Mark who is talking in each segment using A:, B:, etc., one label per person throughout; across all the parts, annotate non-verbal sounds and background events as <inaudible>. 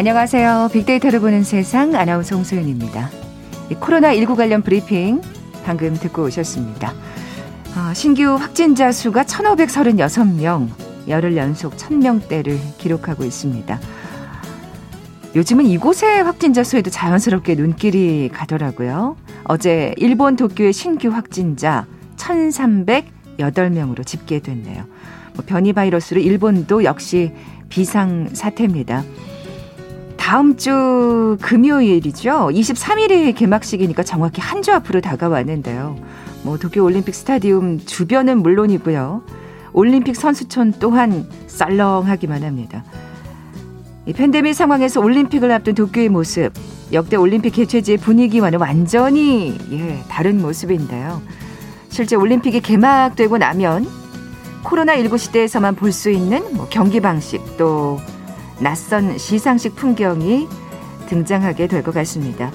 A: 안녕하세요. 빅데이터를 보는 세상 아나운서 홍소연입니다. 코로나19 관련 브리핑 방금 듣고 오셨습니다. 어, 신규 확진자 수가 1,536명, 열흘 연속 1,000명대를 기록하고 있습니다. 요즘은 이곳의 확진자 수에도 자연스럽게 눈길이 가더라고요. 어제 일본 도쿄의 신규 확진자 1,308명으로 집계됐네요. 뭐 변이 바이러스로 일본도 역시 비상 사태입니다. 다음 주 금요일이죠. 23일이 개막식이니까 정확히 한 주 앞으로 다가왔는데요. 뭐 도쿄 올림픽 스타디움 주변은 물론이고요. 올림픽 선수촌 또한 썰렁하기만 합니다. 이 팬데믹 상황에서 올림픽을 앞둔 도쿄의 모습, 역대 올림픽 개최지의 분위기와는 완전히 예, 다른 모습인데요. 실제 올림픽이 개막되고 나면 코로나19 시대에서만 볼 수 있는 뭐 경기 방식 또 낯선 시상식 풍경이 등장하게 될 것 같습니다.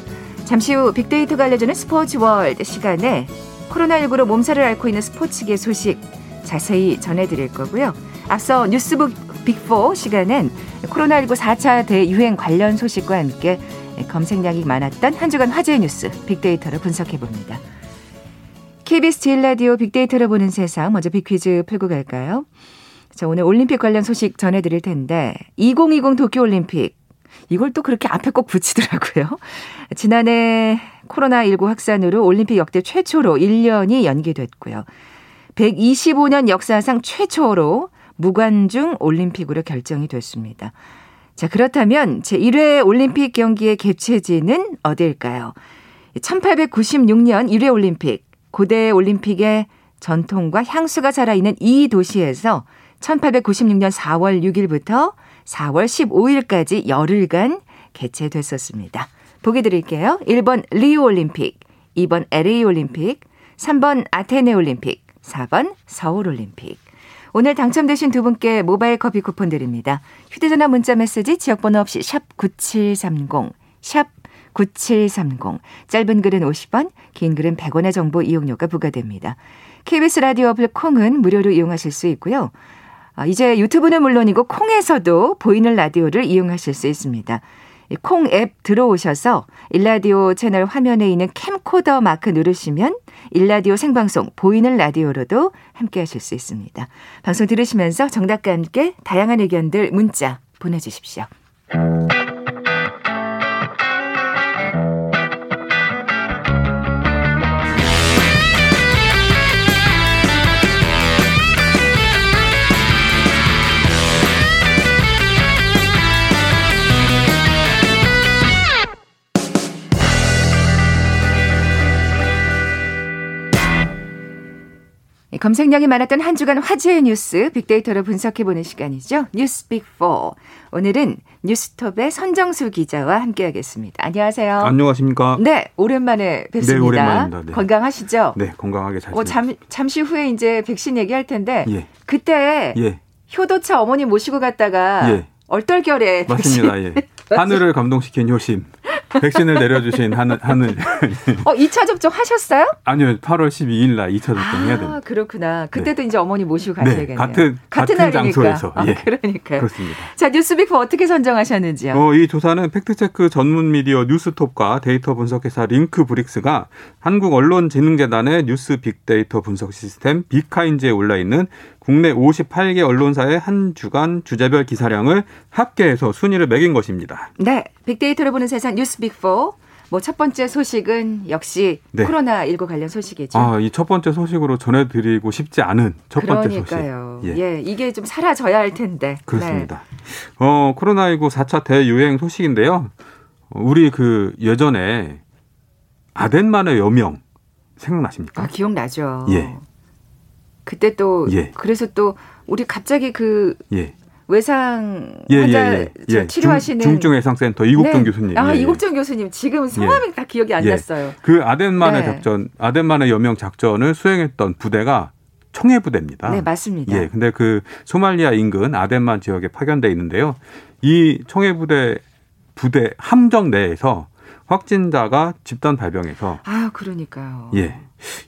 A: 잠시 후 빅데이터가 알려주는 스포츠 월드 시간에 코로나19로 몸살을 앓고 있는 스포츠계 소식 자세히 전해드릴 거고요. 앞서 뉴스 빅4 시간엔 코로나19 4차 대유행 관련 소식과 함께 검색량이 많았던 한 주간 화제의 뉴스 빅데이터로 분석해 봅니다. KBS 제일 라디오 빅데이터를 보는 세상 먼저 빅퀴즈 풀고 갈까요? 자, 오늘 올림픽 관련 소식 전해드릴 텐데 2020 도쿄올림픽 이걸 또 그렇게 앞에 꼭 붙이더라고요. <laughs> 지난해 코로나19 확산으로 올림픽 역대 최초로 1년이 연기됐고요. 125년 역사상 최초로 무관중 올림픽으로 결정이 됐습니다. 자, 그렇다면 제1회 올림픽 경기의 개최지는 어디일까요? 1896년 1회 올림픽, 고대 올림픽의 전통과 향수가 살아있는 이 도시에서 1896년 4월 6일부터 4월 15일까지 열흘간 개최됐었습니다. 보기 드릴게요. 1번 리우 올림픽, 2번 LA 올림픽, 3번 아테네 올림픽, 4번 서울 올림픽. 오늘 당첨되신 두 분께 모바일 커피 쿠폰 드립니다. 휴대전화 문자 메시지 지역번호 없이 샵 9730, 샵 9730. 짧은 글은 50원, 긴 글은 100원의 정보 이용료가 부과됩니다. KBS 라디오 어플 콩은 무료로 이용하실 수 있고요. 아, 이제 유튜브는 물론이고 콩에서도 보이는 라디오를 이용하실 수 있습니다. 콩 앱 들어오셔서 일라디오 채널 화면에 있는 캠코더 마크 누르시면 일라디오 생방송 보이는 라디오로도 함께 하실 수 있습니다. 방송 들으시면서 정답과 함께 다양한 의견들 문자 보내주십시오. 검색량이 많았던 한 주간 화제의 뉴스 빅데이터로 분석해보는 시간이죠. 뉴스 빅4. 오늘은 뉴스톱의 선정수 기자와 함께하겠습니다. 안녕하세요.
B: 안녕하십니까.
A: 네, 오랜만에 뵙습니다. 네,
B: 오랜만입니다. 네.
A: 건강하시죠?
B: 네, 건강하게 잘.
A: 어, 잠, 잠시 후에 이제 백신 얘기할 텐데 예. 그때 예. 효도차 어머니 모시고 갔다가 예. 얼떨결에
B: 맞습니다. 예. 하늘을 감동시킨 효심. 백신을 내려주신 하늘 하늘.
A: 어, 2차 접종 하셨어요?
B: 아니요, 8월 12일 날 2차 접종 아, 해야 됩니다.
A: 그렇구나. 그때도 네. 이제 어머니 모시고 가셔야겠네요. 네,
B: 같은 같은, 같은 장소에서.
A: 아,
B: 예.
A: 그러니까요.
B: 그렇습니다.
A: 자, 뉴스빅포 어떻게 선정하셨는지요?
B: 어, 이 조사는 팩트체크 전문 미디어 뉴스톱과 데이터 분석회사 링크브릭스가 한국 언론진흥재단의 뉴스 빅데이터 분석 시스템 빅카인즈에 올라 있는 국내 58개 언론사의 한 주간 주제별 기사량을 합계해서 순위를 매긴 것입니다.
A: 네. 빅데이터를 보는 세상 뉴스 빅4. 뭐 첫 번째 소식은 역시 네. 코로나19 관련 소식이죠.
B: 아, 이 첫 번째 소식으로 전해드리고 싶지 않은 첫
A: 그러니까요. 번째 소식. 예. 예. 이게 좀 사라져야 할 텐데.
B: 그렇습니다. 네. 어, 코로나19 4차 대유행 소식인데요. 우리 그 예전에 아덴만의 여명 생각나십니까?
A: 아, 기억나죠. 예. 그때 또 예. 그래서 또 우리 갑자기 그 예. 외상 예, 환자 예, 예, 예. 치료하시는
B: 중, 증 외상센터 이국정 네. 교수님.
A: 아 예, 이국정 교수님 지금 성함이 다 기억이 안 났어요.
B: 그 아덴만의 네. 작전, 아덴만의 여명 작전을 수행했던 부대가 청해 부대입니다.
A: 네, 맞습니다.
B: 예, 근데 그 소말리아 인근 아덴만 지역에 파견돼 있는데요. 이 청해 부대 부대 함정 내에서 확진자가 집단 발병해서
A: 아, 그러니까요.
B: 예.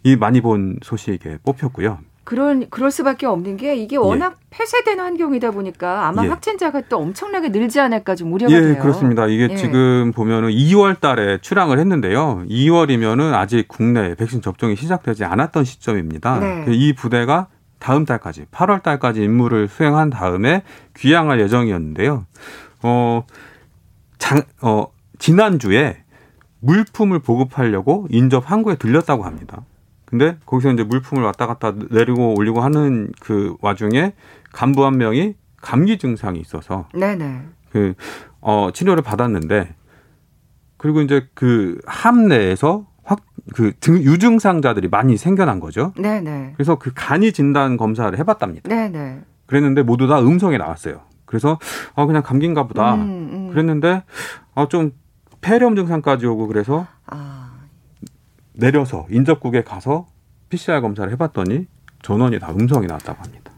B: 이 많이 본 소식에 뽑혔고요.
A: 그런 그럴 수밖에 없는 게 이게 워낙 예. 폐쇄된 환경이다 보니까 아마 예. 확진자가 또 엄청나게 늘지 않을까 좀 우려가
B: 예,
A: 돼요.
B: 예, 그렇습니다. 이게 예. 지금 보면은 2월 달에 출항을 했는데요. 2월이면은 아직 국내 백신 접종이 시작되지 않았던 시점입니다. 네. 이 부대가 다음 달까지 8월 달까지 임무를 수행한 다음에 귀향할 예정이었는데요. 어, 장, 어, 지난주에 물품을 보급하려고 인접 항구에 들렸다고 합니다. 근데 거기서 이제 물품을 왔다 갔다 내리고 올리고 하는 그 와중에 간부 한 명이 감기 증상이 있어서 네네. 그 어, 치료를 받았는데 그리고 이제 그 함 내에서 확 그 유증상자들이 많이 생겨난 거죠. 네네. 그래서 그 간이 진단 검사를 해봤답니다. 네네. 그랬는데 모두 다 음성이 나왔어요. 그래서 어 그냥 감기인가 보다. 음, 음. 그랬는데 어좀 폐렴 증상까지 오고 그래서 아. 내려서 인접국에 가서 PCR 검사를 해봤더니 전원이 다 음성이 나왔다고 합니다.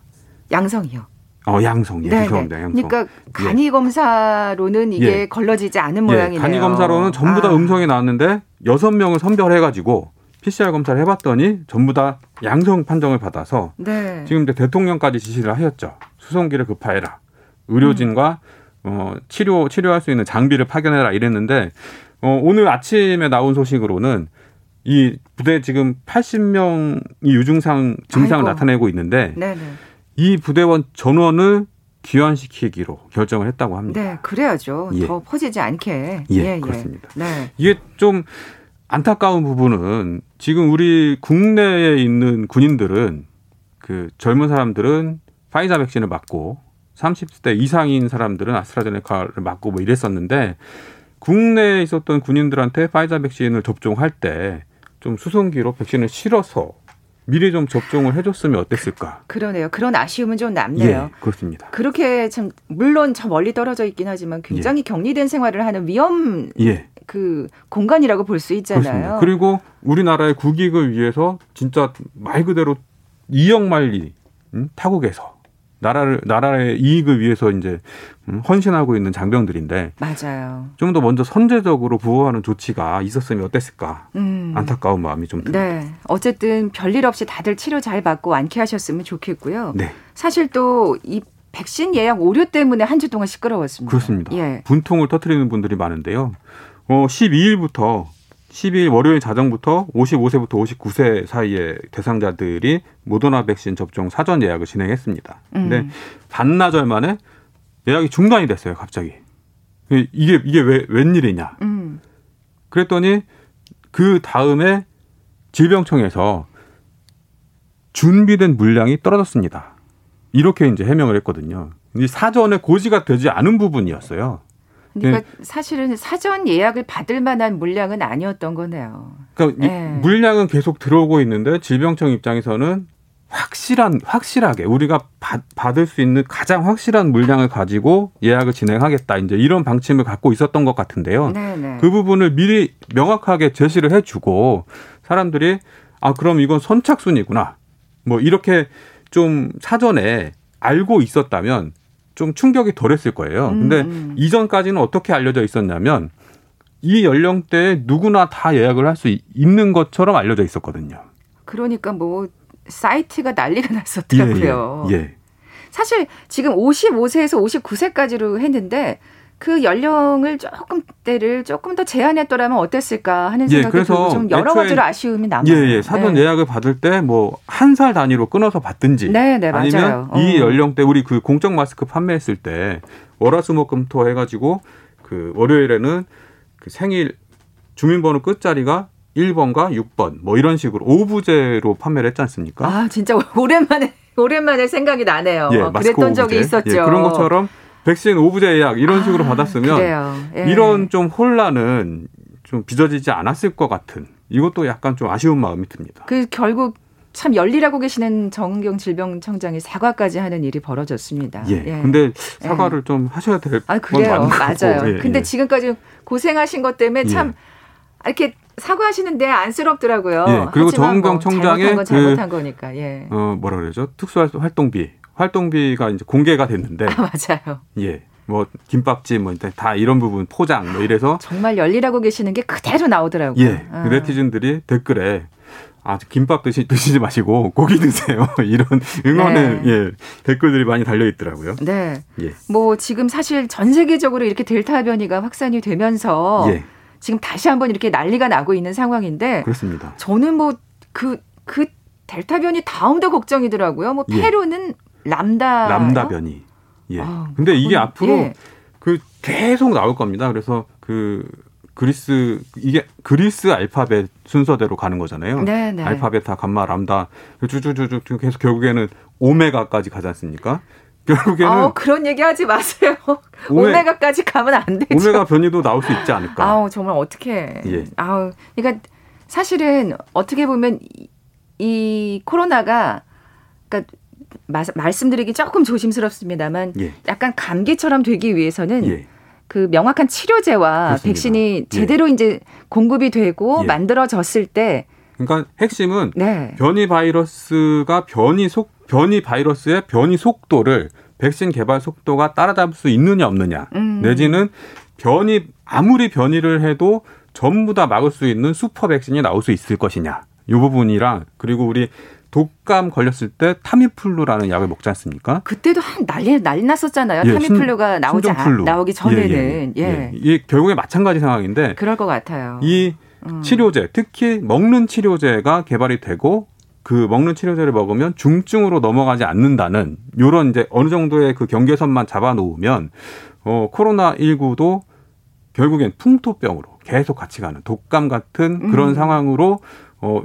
A: 양성이요.
B: 어, 양성. 예, 죄송합니다. 양성.
A: 그러니까 간이 예. 검사로는 이게 예. 걸러지지 않은 모양이네요. 예,
B: 간이 검사로는 전부 다 아. 음성이 나왔는데 여섯 명을 선별해가지고 PCR 검사를 해봤더니 전부 다 양성 판정을 받아서 네. 지금 이제 대통령까지 지시를 하셨죠. 수송기를 급파해라. 의료진과 음. 어, 치료 치료할 수 있는 장비를 파견해라 이랬는데 어, 오늘 아침에 나온 소식으로는 이 부대 지금 80명이 유증상 증상을 아이고. 나타내고 있는데 네네. 이 부대원 전원을 귀환시키기로 결정을 했다고 합니다.
A: 네, 그래야죠. 예. 더 퍼지지 않게.
B: 예, 예, 예. 그렇습니다. 예. 네. 이게 좀 안타까운 부분은 지금 우리 국내에 있는 군인들은 그 젊은 사람들은 파이자 백신을 맞고 30대 이상인 사람들은 아스트라제네카를 맞고 뭐 이랬었는데 국내에 있었던 군인들한테 파이자 백신을 접종할 때 좀 수송기로 백신을 실어서 미리 좀 접종을 해줬으면 어땠을까?
A: 그러네요. 그런 아쉬움은 좀 남네요.
B: 예, 그렇습니다.
A: 그렇게 참 물론 저 멀리 떨어져 있긴 하지만 굉장히 예. 격리된 생활을 하는 위험 예. 그 공간이라고 볼 수 있잖아요. 그렇습니다.
B: 그리고 우리나라의 국익을 위해서 진짜 말 그대로 이영만리 음? 타국에서 나라를 나라의 이익을 위해서 이제 음, 헌신하고 있는 장병들인데
A: 맞아요.
B: 좀 더 먼저 선제적으로 보호하는 조치가 있었으면 어땠을까 음. 안타까운 마음이 좀 듭니다.
A: 네, 어쨌든 별일 없이 다들 치료 잘 받고 완쾌하셨으면 좋겠고요. 네. 사실 또이 백신 예약 오류 때문에 한 주 동안 시끄러웠습니다.
B: 그렇습니다. 예. 분통을 터트리는 분들이 많은데요. 어, 12일부터 12일 월요일 자정부터 55세부터 59세 사이의 대상자들이 모더나 백신 접종 사전 예약을 진행했습니다. 근데 음. 반나절 만에 예약이 중단이 됐어요, 갑자기. 이게 이게 왜 웬일이냐? 음. 그랬더니 그 다음에 질병청에서 준비된 물량이 떨어졌습니다. 이렇게 이제 해명을 했거든요. 이 사전에 고지가 되지 않은 부분이었어요.
A: 그러니까 네. 사실은 사전 예약을 받을 만한 물량은 아니었던 거네요.
B: 그러니까 네. 물량은 계속 들어오고 있는데 질병청 입장에서는 확실한 확실하게 우리가 받, 받을 수 있는 가장 확실한 물량을 가지고 예약을 진행하겠다 이제 이런 방침을 갖고 있었던 것 같은데요. 네네. 네. 그 부분을 미리 명확하게 제시를 해주고 사람들이 아 그럼 이건 선착순이구나 뭐 이렇게 좀 사전에 알고 있었다면 좀 충격이 덜했을 거예요. 음, 근데 음. 이전까지는 어떻게 알려져 있었냐면 이 연령대에 누구나 다 예약을 할 수 있는 것처럼 알려져 있었거든요.
A: 그러니까 뭐 사이트가 난리가 났었더라고요.
B: 예, 예, 예.
A: 사실 지금 55세에서 59세까지로 했는데 그 연령을 조금 때를 조금 더 제한했더라면 어땠을까 하는 예, 생각이 예, 들고 좀 여러 가지로 아쉬움이 남아요.
B: 예, 예. 사전 네. 예약을 받을 때 뭐 한 살 단위로 끊어서 받든지 네, 네, 아니면 이 어. 연령대 우리 그 공적 마스크 판매했을 때 월화수목금토 해가지고 그 월요일에는 그 생일 주민번호 끝자리가 1번과 6번 뭐 이런 식으로 오부제로 판매를 했지 않습니까?
A: 아 진짜 오랜만에 오랜만에 생각이 나네요. 예, 그랬던 적이 오부제. 있었죠. 예,
B: 그런 것처럼 백신 오부제 예약 이런 식으로 아, 받았으면 예. 이런 좀 혼란은 좀 빚어지지 않았을 것 같은 이것도 약간 좀 아쉬운 마음이 듭니다.
A: 그 결국 참 열일하고 계시는 정은경 질병청장이 사과까지 하는 일이 벌어졌습니다.
B: 예. 예. 근데 사과를 예. 좀 하셔야 될건 아,
A: 그래요. 맞아요. 예, 근데 예. 지금까지 고생하신 것 때문에 참 예. 이렇게 사과하시는데 안쓰럽더라고요.
B: 예. 그리고 정은경 뭐 청장의
A: 잘못한 건 잘못한 그, 거니까. 예.
B: 어 뭐라 그러죠? 특수활동비 활동비가 이제 공개가 됐는데 아,
A: 맞아요.
B: 예. 뭐 김밥집 뭐다 이런 부분 포장 뭐 이래서
A: 정말 열일하고 계시는 게 그대로 나오더라고요.
B: 예. 그 아. 네티즌들이 댓글에 아, 김밥 드시, 드시지 마시고 고기 드세요. <laughs> 이런 응원의 네. 예, 댓글들이 많이 달려 있더라고요.
A: 네. 예. 뭐 지금 사실 전 세계적으로 이렇게 델타 변이가 확산이 되면서 예. 지금 다시 한번 이렇게 난리가 나고 있는 상황인데
B: 그렇습니다.
A: 저는 뭐 그그 그 델타 변이 다음도 걱정이더라고요. 뭐 예. 페루는 람다
B: 람다 변이. 예. 아, 근데 이게 그건, 앞으로 예. 그 계속 나올 겁니다. 그래서 그 그리스 이게 그리스 알파벳 순서대로 가는 거잖아요. 네네. 네. 알파벳 타 감마 람다 쭉쭉쭉쭉 계속 결국에는 오메가까지 가지 않습니까? <laughs> 결국에는 아,
A: 그런 얘기 하지 마세요. 오메, 가까지 가면 안 되죠.
B: 오메가 변이도 나올 수 있지 않을까?
A: 아우 정말 어떻게? 예. 아우 그러니까 사실은 어떻게 보면 이, 이 코로나가 그러니까 마, 말씀드리기 조금 조심스럽습니다만 예. 약간 감기처럼 되기 위해서는 예. 그 명확한 치료제와 그렇습니다. 백신이 예. 제대로 예. 이제 공급이 되고 예. 만들어졌을 때
B: 그러니까 핵심은 네. 변이 바이러스가 변이 속 변이 바이러스의 변이 속도를 백신 개발 속도가 따라잡을 수 있느냐 없느냐 음. 내지는 변이 아무리 변이를 해도 전부 다 막을 수 있는 슈퍼 백신이 나올 수 있을 것이냐 이 부분이랑 그리고 우리 독감 걸렸을 때 타미플루라는 약을 먹지 않습니까?
A: 그때도 한 난리 난리 났었잖아요. 예, 타미플루가 나오지 아, 나오기 전에는 예, 예, 예.
B: 이 결국에 마찬가지 상황인데
A: 그럴 것 같아요.
B: 이 음. 치료제 특히 먹는 치료제가 개발이 되고 그 먹는 치료제를 먹으면 중증으로 넘어가지 않는다는 요런 이제 어느 정도의 그 경계선만 잡아 놓으면 어 코로나 19도 결국엔 풍토병으로 계속 같이 가는 독감 같은 그런 음. 상황으로 어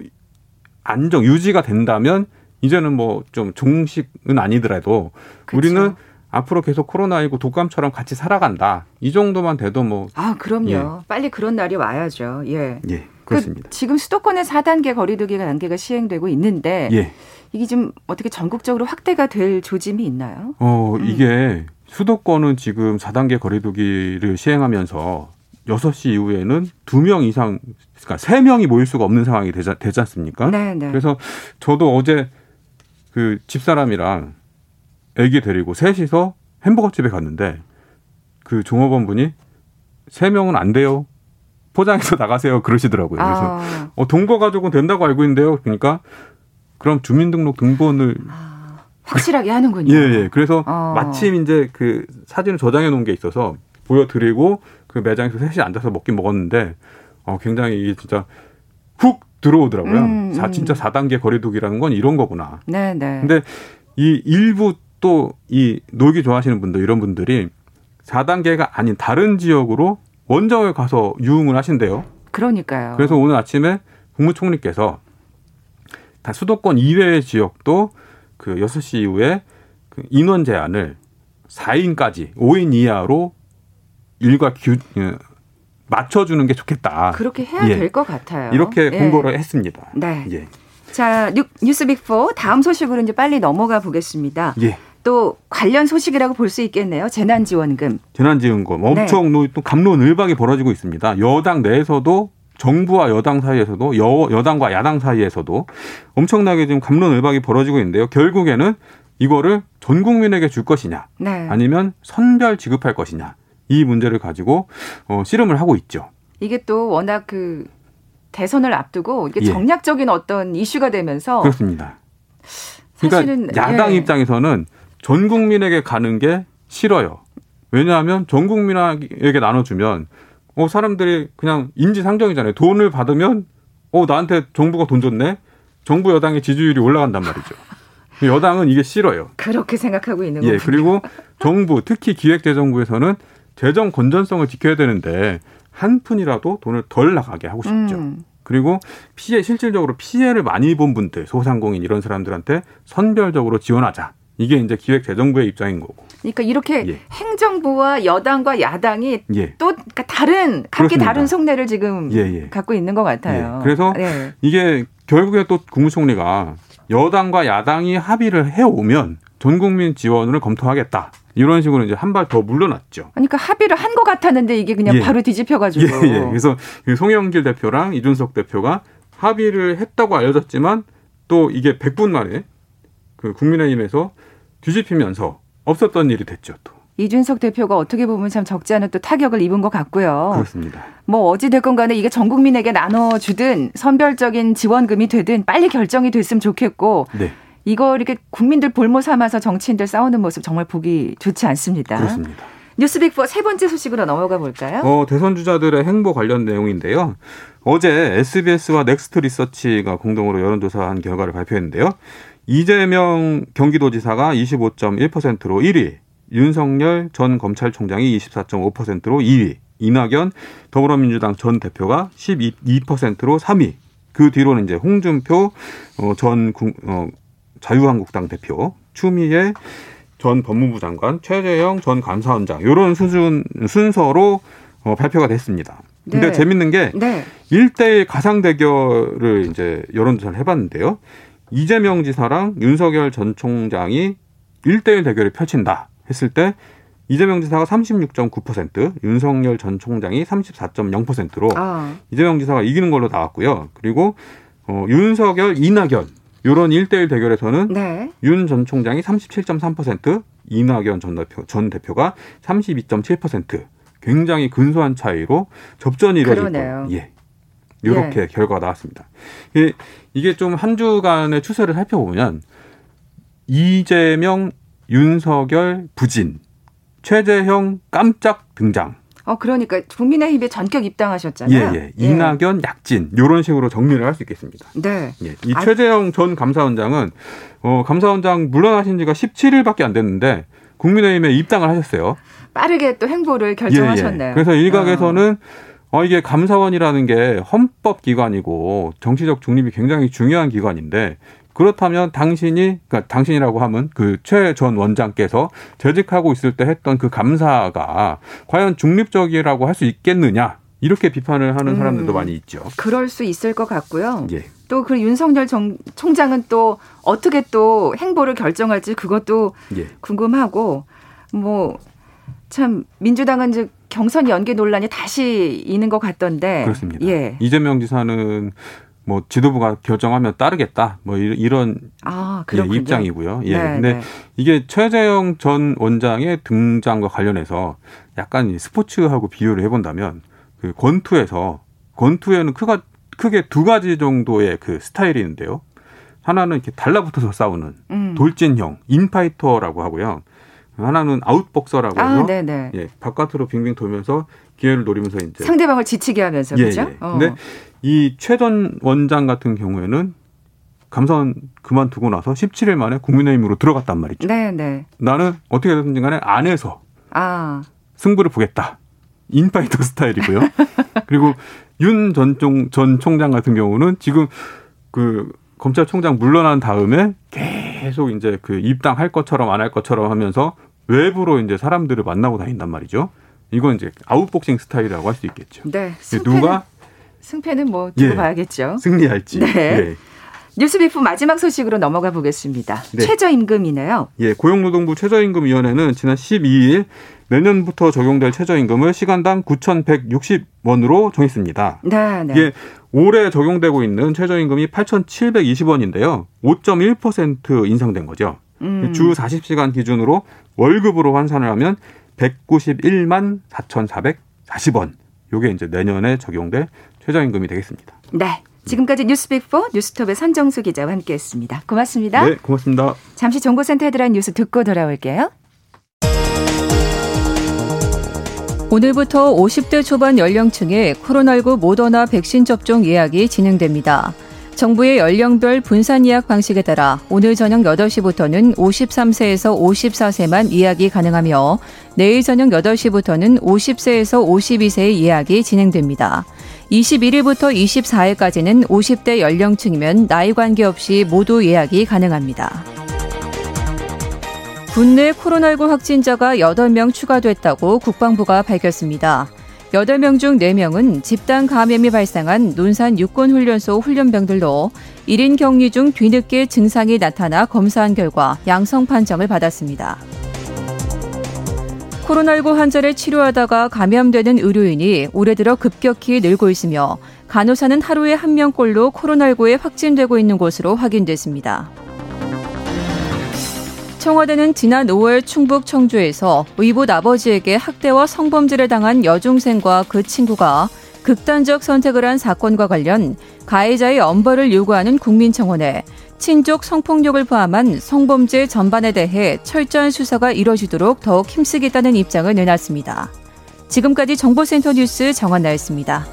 B: 안정 유지가 된다면 이제는 뭐 좀 종식은 아니더라도 그쵸. 우리는 앞으로 계속 코로나19 독감처럼 같이 살아간다. 이 정도만 돼도 뭐.
A: 아, 그럼요. 예. 빨리 그런 날이 와야죠. 예.
B: 예, 그렇습니다.
A: 그 지금 수도권의 4단계 거리두기 단계가 시행되고 있는데. 예. 이게 좀 어떻게 전국적으로 확대가 될 조짐이 있나요?
B: 어, 음. 이게 수도권은 지금 4단계 거리두기를 시행하면서 6시 이후에는 2명 이상 그러니까 세 명이 모일 수가 없는 상황이 되지, 되지 않습니까? 네, 네. 그래서 저도 어제 그 집사람이랑 애기 데리고 셋이서 햄버거 집에 갔는데 그 종업원 분이 세 명은 안 돼요. 포장해서 나가세요. 그러시더라고요. 그래서 아. 어, 동거 가족은 된다고 알고 있는데요. 그러니까 그럼 주민등록 등본을 아,
A: 확실하게 하는군요.
B: 예, 예. 그래서 어. 마침 이제 그 사진을 저장해 놓은 게 있어서 보여드리고 그 매장에서 셋이 앉아서 먹긴 먹었는데 어, 굉장히 이게 진짜 훅 들어오더라고요. 음, 음. 사, 진짜 4단계 거리두기라는 건 이런 거구나. 네, 네. 근데 이 일부 또 이 놀기 좋아하시는 분들 이런 분들이 4단계가 아닌 다른 지역으로 원정을 가서 유흥을 하신대요.
A: 그러니까요.
B: 그래서 오늘 아침에 국무총리께서 다 수도권 이외의 지역도 그 6시 이후에 그 인원 제한을 4인까지 5인 이하로 일과 규, 어, 맞춰주는 게 좋겠다.
A: 그렇게 해야 예. 될것 같아요.
B: 이렇게 예. 공고를 했습니다.
A: 네. 예. 자, 뉴스 빅포 다음 소식으로 이제 빨리 넘어가 보겠습니다. 예. 또 관련 소식이라고 볼 수 있겠네요. 재난지원금.
B: 재난지원금 엄청 네. 또 감론을박이 벌어지고 있습니다. 여당 내에서도 정부와 여당 사이에서도 여, 여당과 야당 사이에서도 엄청나게 지금 감론을박이 벌어지고 있는데요. 결국에는 이거를 전 국민에게 줄 것이냐, 네. 아니면 선별 지급할 것이냐. 이 문제를 가지고 어, 씨름을 하고 있죠.
A: 이게 또 워낙 그 대선을 앞두고 이게 예. 정략적인 어떤 이슈가 되면서
B: 그렇습니다. 그러니까 야당 예. 입장에서는 전 국민에게 가는 게 싫어요. 왜냐하면 전 국민에게 나눠주면 어 사람들이 그냥 인지상정이잖아요. 돈을 받으면 어 나한테 정부가 돈 줬네. 정부 여당의 지지율이 올라간단 말이죠. 여당은 이게 싫어요.
A: 그렇게 생각하고 있는 거예요.
B: 예, 그리고 정부 특히 기획재정부에서는 재정 건전성을 지켜야 되는데 한 푼이라도 돈을 덜 나가게 하고 싶죠. 음. 그리고 피해 실질적으로 피해를 많이 본 분들 소상공인 이런 사람들한테 선별적으로 지원하자. 이게 이제 기획재정부의 입장인 거고.
A: 그러니까 이렇게 예. 행정부와 여당과 야당이 예. 또 그러니까 다른 각기 그렇습니다. 다른 속내를 지금 예예. 예. 갖고 있는 것 같아요.
B: 예. 그래서 네. 이게 결국에 또 국무총리가 여당과 야당이 합의를 해오면 전 국민 지원을 검토하겠다. 이런 식으로 이제 한 발 더 물러났죠.
A: 그러니까 합의를 한 것 같았는데 이게 그냥 예. 바로 뒤집혀가지고.
B: 예, 예. 그래서 송영길 대표랑 이준석 대표가 합의를 했다고 알려졌지만 또 이게 100분 만에 그 국민의힘에서 뒤집히면서 없었던 일이 됐죠. 또.
A: 이준석 대표가 어떻게 보면 참 적지 않은 또 타격을 입은 것 같고요.
B: 그렇습니다.
A: 뭐 어찌 됐건 간에 이게 전 국민에게 나눠주든 선별적인 지원금이 되든 빨리 결정이 됐으면 좋겠고 네. 이거 이렇게 국민들 볼모 삼아서 정치인들 싸우는 모습 정말 보기 좋지 않습니다.
B: 그렇습니다.
A: 뉴스빅4 세 번째 소식으로 넘어가 볼까요?
B: 어, 대선 주자들의 행보 관련 내용인데요. 어제 SBS와 넥스트 리서치가 공동으로 여론조사한 결과를 발표했는데요. 이재명 경기도지사가 25.1%로 1위, 윤석열 전 검찰총장이 24.5%로 2위, 이낙연 더불어민주당 전 대표가 12%로 3위. 그 뒤로는 이제 홍준표 어, 전 어, 자유한국당 대표, 추미애 전 법무부 장관, 최재형 전 감사원장 이런 수준 순서로 어, 발표가 됐습니다. 근데 네. 재밌는 게 네. 1대1 가상 대결을 이제 여론조사를 해 봤는데요. 이재명 지사랑 윤석열 전 총장이 1대1 대결을 펼친다 했을 때 이재명 지사가 36.9%, 윤석열 전 총장이 34.0%로 아. 이재명 지사가 이기는 걸로 나왔고요. 그리고 어, 윤석열, 이낙연 요런 1대1 대결에서는 네. 윤전 총장이 37.3%, 이낙연 전, 대표, 전 대표가 32.7% 굉장히 근소한 차이로 접전이 이뤄질 예. 이렇게 예. 결과가 나왔습니다. 이게 좀 한 주간의 추세를 살펴보면 이재명, 윤석열 부진, 최재형 깜짝 등장.
A: 어 그러니까 국민의힘에 전격 입당하셨잖아요.
B: 예, 예. 예. 이낙연 약진 이런 식으로 정리를 할 수 있겠습니다.
A: 네.
B: 예. 이 아, 최재형 전 감사원장은 어 감사원장 물러나신 지가 17일밖에 안 됐는데 국민의힘에 입당을 하셨어요.
A: 빠르게 또 행보를 결정하셨네요.
B: 예, 예. 그래서 일각에서는 어. 어 이게 감사원이라는 게 헌법 기관이고 정치적 중립이 굉장히 중요한 기관인데 그렇다면 당신이 그러니까 당신이라고 하면 그 최 전 원장께서 재직하고 있을 때 했던 그 감사가 과연 중립적이라고 할 수 있겠느냐 이렇게 비판을 하는 사람들도 음, 많이 있죠.
A: 그럴 수 있을 것 같고요. 예. 또그 윤석열 정, 총장은 또 어떻게 또 행보를 결정할지 그것도 예. 궁금하고 뭐 참 민주당은 이제 경선 연계 논란이 다시 있는 것 같던데.
B: 그렇습니다. 예. 이재명 지사는 뭐 지도부가 결정하면 따르겠다. 뭐 이런
A: 아,
B: 예, 입장이고요. 예. 네, 근데 네. 이게 최재형 전 원장의 등장과 관련해서 약간 스포츠하고 비교를 해본다면 그 권투에서 권투에는 크가 크게 두 가지 정도의 그 스타일이 있는데요. 하나는 이렇게 달라붙어서 싸우는 음. 돌진형 인파이터라고 하고요. 하나는 아웃복서라고 아, 해서 네네. 예, 바깥으로 빙빙 돌면서 기회를 노리면서 이제
A: 상대방을 지치게 하면서
B: 예,
A: 그죠?
B: 예. 어. 근데 이 최재형 전 원장 같은 경우에는 감사원 그만두고 나서 17일 만에 국민의힘으로 들어갔단 말이죠.
A: 네, 네.
B: 나는 어떻게 됐든지 간에 안에서 아. 승부를 보겠다. 인파이터 스타일이고요. <laughs> 그리고 윤 전 전 총장 같은 경우는 지금 그 검찰총장 물러난 다음에 계속 이제 그 입당할 것처럼 안 할 것처럼 하면서 외부로 이제 사람들을 만나고 다닌단 말이죠. 이건 이제 아웃복싱 스타일이라고 할 수 있겠죠.
A: 네. 승패는, 누가 승패는 뭐 두고 예, 봐야겠죠.
B: 승리할지.
A: 네. 예. 뉴스비프 마지막 소식으로 넘어가 보겠습니다. 네. 최저임금이네요.
B: 예, 고용노동부 최저임금위원회는 지난 12일 내년부터 적용될 최저임금을 시간당 9,160원으로 정했습니다.
A: 네, 네.
B: 예, 올해 적용되고 있는 최저임금이 8,720원인데요. 5.1% 인상된 거죠. 음. 주 40시간 기준으로 월급으로 환산을 하면 191만 4,440원. 요게 이제 내년에 적용될 최저임금이 되겠습니다.
A: 네. 지금까지 뉴스빅4 뉴스톱의 선정수 기자와 함께했습니다. 고맙습니다.
B: 네, 고맙습니다.
A: 잠시 정보센터 에 들어간 뉴스 듣고 돌아올게요.
C: 오늘부터 50대 초반 연령층에 코로나19 모더나 백신 접종 예약이 진행됩니다. 정부의 연령별 분산 예약 방식에 따라 오늘 저녁 8시부터는 53세에서 54세만 예약이 가능하며 내일 저녁 8시부터는 50세에서 52세의 예약이 진행됩니다. 21일부터 24일까지는 50대 연령층이면 나이 관계없이 모두 예약이 가능합니다. 국내 코로나19 확진자가 8명 추가됐다고 국방부가 밝혔습니다. 8명 중 4명은 집단 감염이 발생한 논산 육군훈련소 훈련병들로 1인 격리 중 뒤늦게 증상이 나타나 검사한 결과 양성 판정을 받았습니다. 코로나19 환자를 치료하다가 감염되는 의료인이 올해 들어 급격히 늘고 있으며 간호사는 하루에 한 명꼴로 코로나19에 확진되고 있는 것으로 확인됐습니다. 청와대는 지난 5월 충북 청주에서 의붓 아버지에게 학대와 성범죄를 당한 여중생과 그 친구가 극단적 선택을 한 사건과 관련 가해자의 엄벌을 요구하는 국민청원에 친족 성폭력을 포함한 성범죄 전반에 대해 철저한 수사가 이뤄지도록 더욱 힘쓰겠다는 입장을 내놨습니다. 지금까지 정보센터 뉴스 정한나였습니다.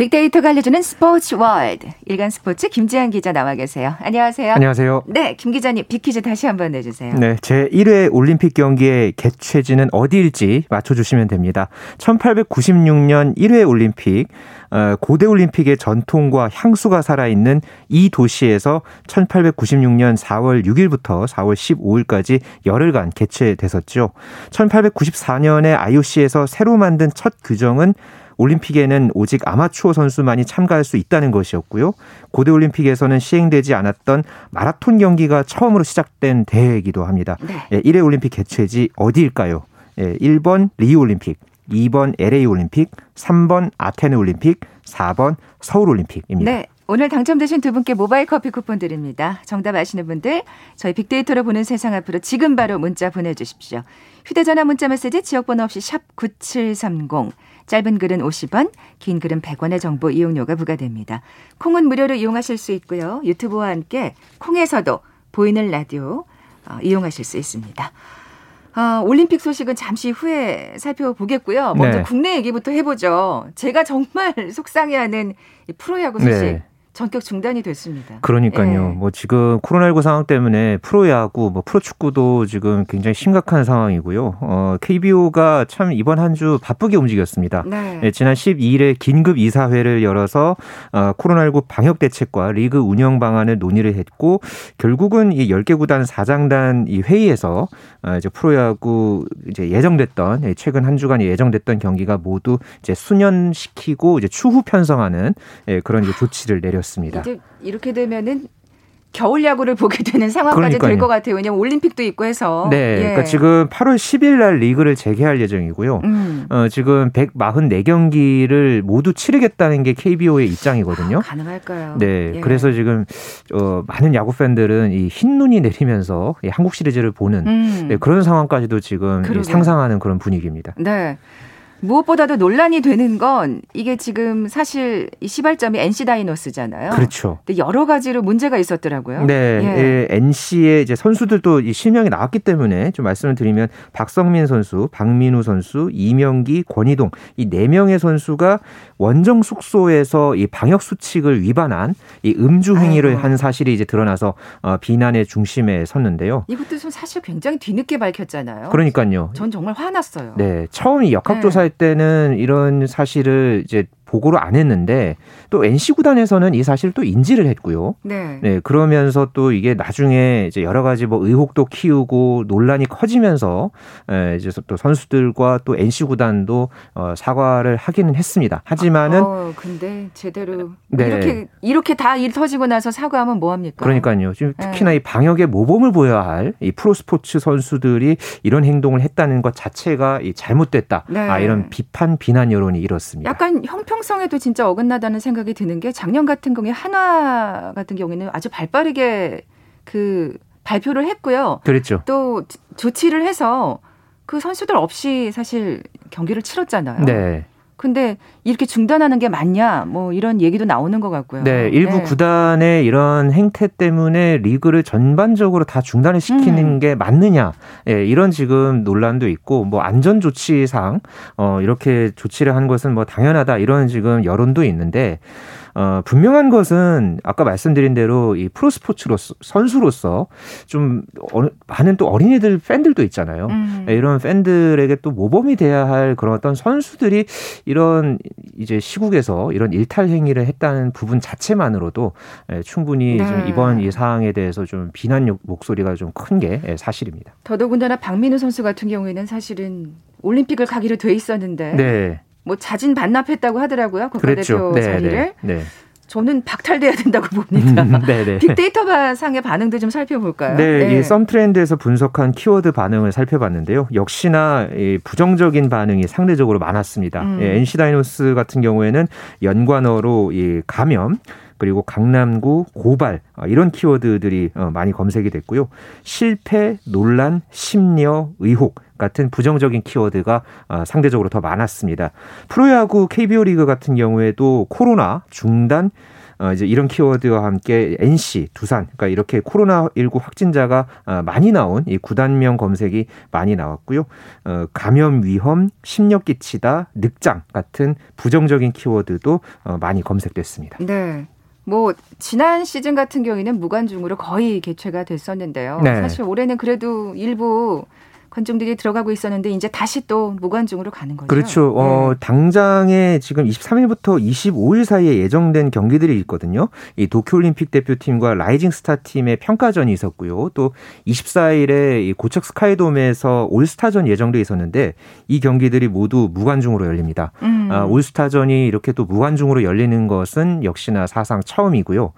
A: 빅데이터가 알려주는 스포츠 월드. 일간 스포츠 김지한 기자 나와 계세요. 안녕하세요.
D: 안녕하세요.
A: 네, 김 기자님 빅퀴즈 다시 한번 내주세요.
D: 네, 제 1회 올림픽 경기의 개최지는 어디일지 맞춰주시면 됩니다. 1896년 1회 올림픽 어, 고대 올림픽의 전통과 향수가 살아있는 이 도시에서 1896년 4월 6일부터 4월 15일까지 열흘간 개최됐었죠. 1894년에 IOC에서 새로 만든 첫 규정은 올림픽에는 오직 아마추어 선수만이 참가할 수 있다는 것이었고요. 고대 올림픽에서는 시행되지 않았던 마라톤 경기가 처음으로 시작된 대회이기도 합니다. 네. 1회 예, 올림픽 개최지 어디일까요? 1번 예, 리우 올림픽, 2번 LA 올림픽, 3번 아테네 올림픽, 4번 서울 올림픽입니다.
A: 네. 오늘 당첨되신 두 분께 모바일 커피 쿠폰 드립니다. 정답 아시는 분들 저희 빅데이터로 보는 세상 앞으로 지금 바로 문자 보내주십시오. 휴대전화 문자 메시지 지역번호 없이 샵 9730 짧은 글은 50원, 긴 글은 100원의 정보 이용료가 부과됩니다. 콩은 무료로 이용하실 수 있고요. 유튜브와 함께 콩에서도 보이는 라디오 어, 이용하실 수 있습니다. 어, 올림픽 소식은 잠시 후에 살펴보겠고요. 먼저 네. 국내 얘기부터 해보죠. 제가 정말 <laughs> 속상해하는 프로야구 소식. 네. 전격 중단이 됐습니다.
D: 그러니까요. 네. 뭐 지금 코로나19 상황 때문에 프로야구, 뭐 프로축구도 지금 굉장히 심각한 상황이고요. 어, KBO가 참 이번 한 주 바쁘게 움직였습니다. 네. 네, 지난 12일에 긴급 이사회를 열어서 어, 코로나19 방역 대책과 리그 운영 방안을 논의를 했고 결국은 이 10개 구단 사장단 이 회의에서 어, 이제 프로야구 이제 예정됐던 예, 최근 한 주간 예정됐던 경기가 모두 이제 수년시키고 이제 추후 편성하는 예, 그런 이제 조치를 내렸습니다.
A: 이제 이렇게 되면은 겨울 야구를 <laughs> 보게 되는 상황까지 될 것 같아요. 왜냐하면 올림픽도 있고 해서.
D: 네. 예. 그러니까 지금 8월 10일 날 리그를 재개할 예정이고요. 음. 어, 지금 144경기를 모두 치르겠다는 게 KBO의 입장이거든요. 아,
A: 가능할까요?
D: 네. 예. 그래서 지금 어, 많은 야구 팬들은 이 흰 눈이 내리면서 이 한국 시리즈를 보는 음. 네, 그런 상황까지도 지금 상상하는 그런 분위기입니다.
A: 네. 무엇보다도 논란이 되는 건 이게 지금 사실 이 시발점이 NC 다이노스잖아요.
D: 그렇죠.
A: 근데 여러 가지로 문제가 있었더라고요.
D: 네, 예. 예, NC의 이제 선수들도 이 실명이 나왔기 때문에 좀 말씀을 드리면 박성민 선수, 박민우 선수, 이명기, 권희동 이 네 명의 선수가 원정 숙소에서 이 방역 수칙을 위반한 이 음주 행위를 아이고. 한 사실이 이제 드러나서 어, 비난의 중심에 섰는데요.
A: 이것도 좀 사실 굉장히 뒤늦게 밝혔잖아요.
D: 그러니까요.
A: 전 정말 화났어요.
D: 네, 처음 이 역학조사에 할 때는 이런 사실을 이제 보고를 안 했는데 또 NC 구단에서는 이 사실을 또 인지를 했고요. 네. 네. 그러면서 또 이게 나중에 이제 여러 가지 뭐 의혹도 키우고 논란이 커지면서 에, 이제 또 선수들과 또 NC 구단도 어, 사과를 하기는 했습니다. 하지만은
A: 어, 근데 제대로 네. 이렇게 이렇게 다 일 터지고 나서 사과하면 뭐 합니까?
D: 그러니까요. 지금 네. 특히나 네. 이 방역에 모범을 보여야 할 이 프로 스포츠 선수들이 이런 행동을 했다는 것 자체가 이 잘못됐다. 네. 아 이런 비판 비난 여론이 일었습니다.
A: 약간 형평 형평성에도 진짜 어긋나다는 생각 이 드는 게 작년 같은 경우에 한화 같은 경우에는 아주 발빠르게 그 발표를 했고요.
D: 그랬죠.
A: 또 조치를 해서 그 선수들 없이 사실 경기를 치렀잖아요. 네. 근데 이렇게 중단하는 게 맞냐 뭐 이런 얘기도 나오는 것 같고요.
D: 네, 일부 네. 구단의 이런 행태 때문에 리그를 전반적으로 다 중단을 시키는 음. 게 맞느냐 예, 이런 지금 논란도 있고 뭐 안전 조치상 어 이렇게 조치를 한 것은 뭐 당연하다 이런 지금 여론도 있는데 어, 분명한 것은 아까 말씀드린 대로 이 프로스포츠로서 선수로서 좀 어, 많은 또 어린이들 팬들도 있잖아요. 음. 네, 이런 팬들에게 또 모범이 돼야 할 그런 어떤 선수들이 이런 이제 시국에서 이런 일탈 행위를 했다는 부분 자체만으로도 예, 충분히 네. 좀 이번 이 사항에 대해서 좀 비난 목소리가 좀 큰 게 사실입니다.
A: 더더군다나 박민우 선수 같은 경우에는 사실은 올림픽을 가기로 돼 있었는데 네. 뭐 자진 반납했다고 하더라고요. 국가대표 그랬죠. 자리를. 네, 네. 저는 박탈돼야 된다고 <laughs> 봅니다. 네네. 빅데이터 상의 반응도 좀 살펴볼까요?
D: 네, 네. 이 썸트렌드에서 분석한 키워드 반응을 살펴봤는데요. 역시나 이 부정적인 반응이 상대적으로 많았습니다. 음. 예, NC 다이노스 같은 경우에는 연관어로 이 감염 그리고 강남구 고발 어, 이런 키워드들이 어, 많이 검색이 됐고요. 실패, 논란, 심려, 의혹 같은 부정적인 키워드가 어, 상대적으로 더 많았습니다. 프로야구 KBO 리그 같은 경우에도 코로나 중단 어, 이제 이런 키워드와 함께 NC, 두산, 그러니까 이렇게 코로나19 확진자가 어, 많이 나온 이 구단명 검색이 많이 나왔고요. 어, 감염 위험, 심력 끼치다, 늑장 같은 부정적인 키워드도 어, 많이 검색됐습니다.
A: 네. 뭐 지난 시즌 같은 경우에는 무관중으로 거의 개최가 됐었는데요. 네. 사실 올해는 그래도 일부 관중들이 들어가고 있었는데 이제 다시 또 무관중으로 가는 거죠.
D: 그렇죠. 어, 네. 어, 당장에 지금 23일부터 25일 사이에 예정된 경기들이 있거든요. 이 도쿄올림픽 대표팀과 라이징 스타 팀의 평가전이 있었고요. 또 24일에 이 고척 스카이돔에서 올스타전 예정돼 있었는데 이 경기들이 모두 무관중으로 열립니다. 음. 아, 올스타전이 이렇게 또 무관중으로 열리는 것은 역시나 사상 처음이고요.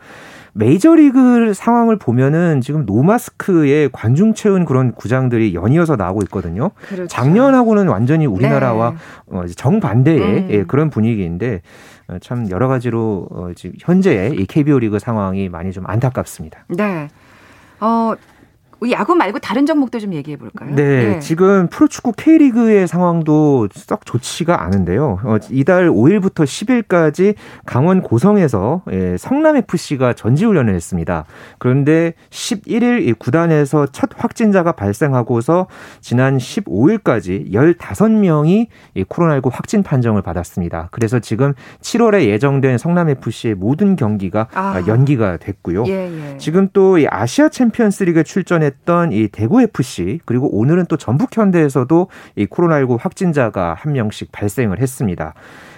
D: 메이저리그 상황을 보면은 지금 노마스크에 관중 채운 그런 구장들이 연이어서 나오고 있거든요. 그렇죠. 작년하고는 완전히 우리나라와 네. 어, 정반대의 음. 예, 그런 분위기인데 어, 참 여러 가지로 어, 지금 현재의 이 KBO 리그 상황이 많이 좀 안타깝습니다.
A: 네. 어, 야구 말고 다른 종목도 좀 얘기해 볼까요?
D: 네, 네, 지금 프로축구 K리그의 상황도 썩 좋지가 않은데요. 어, 이달 5일부터 10일까지 강원 고성에서 예, 성남 FC가 전지훈련을 했습니다. 그런데 11일 이 구단에서 첫 확진자가 발생하고서 지난 15일까지 15명이 이 코로나19 확진 판정을 받았습니다. 그래서 지금 7월에 예정된 성남 FC의 모든 경기가 아. 연기가 됐고요. 예, 예. 지금 또이 아시아 챔피언스리그 출전에 했던 이 대구 FC 그리고 오늘은 또 전북 현대에서도 이 코로나19 확진자가 한 명씩 발생을 했습니다.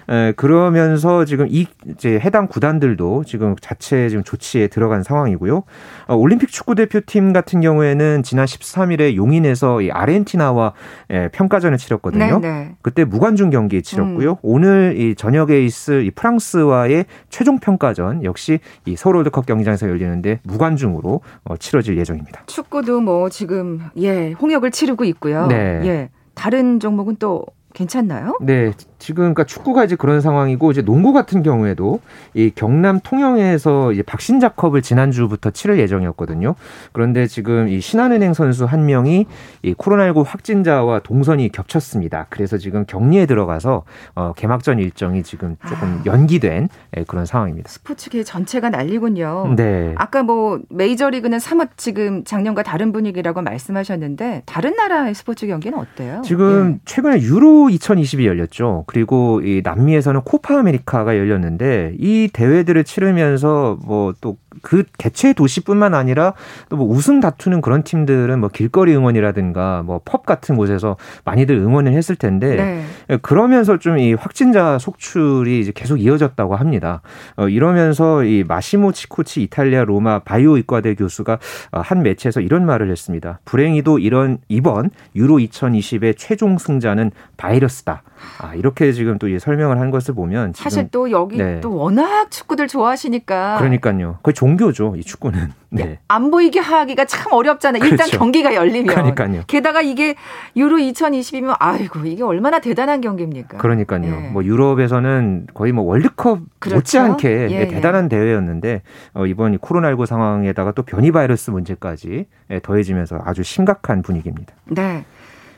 D: 에, 그러면서 지금 이 이제 해당 구단들도 지금 자체 지금 조치에 들어간 상황이고요. 어, 올림픽 축구 대표팀 같은 경우에는 지난 13일에 용인에서 이 아르헨티나와 예, 평가전을 치렀거든요. 네네. 네. 그때 무관중 경기 치렀고요. 음. 오늘 이 저녁에 있을 이 프랑스와의 최종 평가전 역시 이 서울 월드컵 경기장에서 열리는데 무관중으로 어, 치러질 예정입니다.
A: 축구도 뭐 지금 예 홍역을 치르고 있고요. 네. 예 다른 종목은 또 괜찮나요?
D: 네, 지금 그러니까 축구가 이제 그런 상황이고 이제 농구 같은 경우에도 이 경남 통영에서 이제 박신자컵을 지난주부터 치를 예정이었거든요. 그런데 지금 이 신한은행 선수 한 명이 이 코로나19 확진자와 동선이 겹쳤습니다. 그래서 지금 격리에 들어가서 어 개막전 일정이 지금 조금 아. 연기된 예, 그런 상황입니다.
A: 스포츠계 전체가 난리군요. 네. 아까 뭐 메이저리그는 사뭇 지금 작년과 다른 분위기라고 말씀하셨는데 다른 나라의 스포츠 경기는 어때요?
D: 지금 네. 최근에 유로 2020이 열렸죠. 그리고 이 남미에서는 코파 아메리카가 열렸는데 이 대회들을 치르면서 뭐 또 그 개최 도시뿐만 아니라 또 뭐 우승 다투는 그런 팀들은 뭐 길거리 응원이라든가 뭐 펍 같은 곳에서 많이들 응원을 했을 텐데 네. 예, 그러면서 좀 이 확진자 속출이 이제 계속 이어졌다고 합니다. 어 이러면서 이 마시모 치코치 이탈리아 로마 바이오 의과대 교수가 어, 한 매체에서 이런 말을 했습니다. 불행히도 이런 이번 유로 2020의 최종 승자는 바이러스다. 아, 이렇게 지금 또 설명을 한 것을 보면
A: 사실 또 여기 네. 또 워낙 축구들 좋아하시니까
D: 그러니까요. 거의 종교죠, 이 축구는. 네.
A: 안 보이게 하기가 참 어렵잖아요. 그렇죠. 일단 경기가 열리면. 그러니까요. 게다가 이게 유로 2020이면 아이고 이게 얼마나 대단한 경기입니까?
D: 그러니까요. 네. 뭐 유럽에서는 거의 뭐 월드컵 그렇죠? 못지않게 예, 네, 대단한 대회였는데 어, 이번 코로나19 상황에다가 또 변이 바이러스 문제까지 예, 더해지면서 아주 심각한 분위기입니다.
A: 네.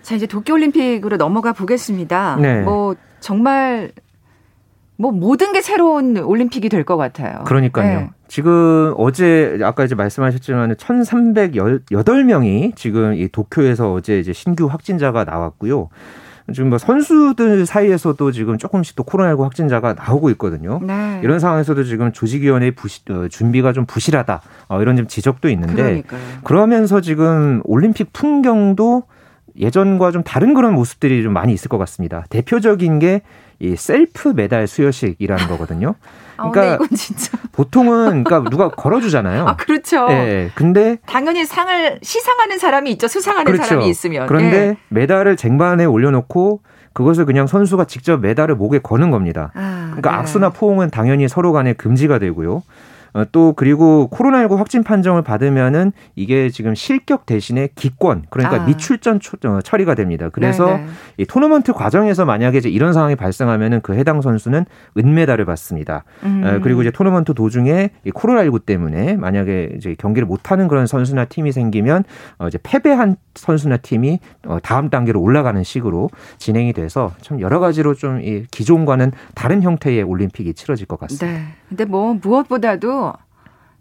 A: 자, 이제 도쿄올림픽으로 넘어가 보겠습니다. 네. 뭐, 정말, 뭐, 모든 게 새로운 올림픽이 될 것 같아요.
D: 그러니까요. 네. 지금 어제, 아까 이제 말씀하셨지만 1,308명이 지금 이 도쿄에서 어제 이제 신규 확진자가 나왔고요. 지금 뭐 선수들 사이에서도 지금 조금씩 또 코로나19 확진자가 나오고 있거든요. 네. 이런 상황에서도 지금 조직위원회 부시, 어, 준비가 좀 부실하다. 어, 이런 좀 지적도 있는데 그러니까요. 그러면서 지금 올림픽 풍경도 예전과 좀 다른 그런 모습들이 좀 많이 있을 것 같습니다. 대표적인 게 이 셀프 메달 수여식이라는 거거든요.
A: 아, 그러니까 이건 진짜
D: 보통은 그러니까 누가 걸어주잖아요.
A: 아 그렇죠. 예. 근데 당연히 상을 시상하는 사람이 있죠. 수상하는 그렇죠. 사람이 있으면.
D: 그런데 예. 메달을 쟁반에 올려놓고 그것을 그냥 선수가 직접 메달을 목에 거는 겁니다. 아, 그러니까 네. 악수나 포옹은 당연히 서로 간에 금지가 되고요. 어, 또 그리고 코로나19 확진 판정을 받으면은 이게 지금 실격 대신에 기권 그러니까 아. 미출전 어, 처리가 됩니다. 그래서 네네. 네. 이 토너먼트 과정에서 만약에 이제 이런 상황이 발생하면은 그 해당 선수는 은메달을 받습니다. 음. 어, 그리고 이제 토너먼트 도중에 이 코로나19 때문에 만약에 이제 경기를 못하는 그런 선수나 팀이 생기면 어, 이제 패배한 선수나 팀이 어, 다음 단계로 올라가는 식으로 진행이 돼서 참 여러 가지로 좀 이 기존과는 다른 형태의 올림픽이 치러질 것 같습니다. 네.
A: 근데 뭐 무엇보다도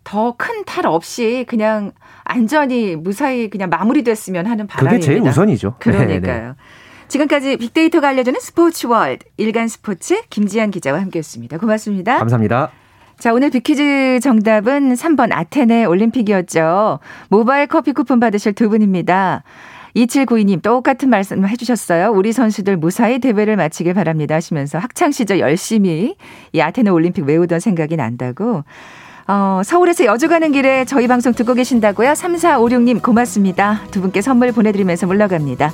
A: 더 큰 탈 없이 그냥 안전히 무사히 그냥 마무리됐으면 하는 바람입니다.
D: 그게 제일 우선이죠.
A: 그러니까요. 네네. 지금까지 빅데이터가 알려주는 스포츠 월드 일간 스포츠 김지한 기자와 함께했습니다. 고맙습니다.
D: 감사합니다.
A: 자, 오늘 빅퀴즈 정답은 3번 아테네 올림픽이었죠. 모바일 커피 쿠폰 받으실 두 분입니다. 2792님 똑같은 말씀 해주셨어요. 우리 선수들 무사히 대회를 마치길 바랍니다 하시면서 학창시절 열심히 이 아테네 올림픽 외우던 생각이 난다고. 어, 서울에서 여주 가는 길에 저희 방송 듣고 계신다고요? 3456님 고맙습니다. 두 분께 선물 보내드리면서 물러갑니다.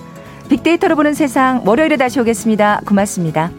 A: 빅데이터로 보는 세상 월요일에 다시 오겠습니다. 고맙습니다.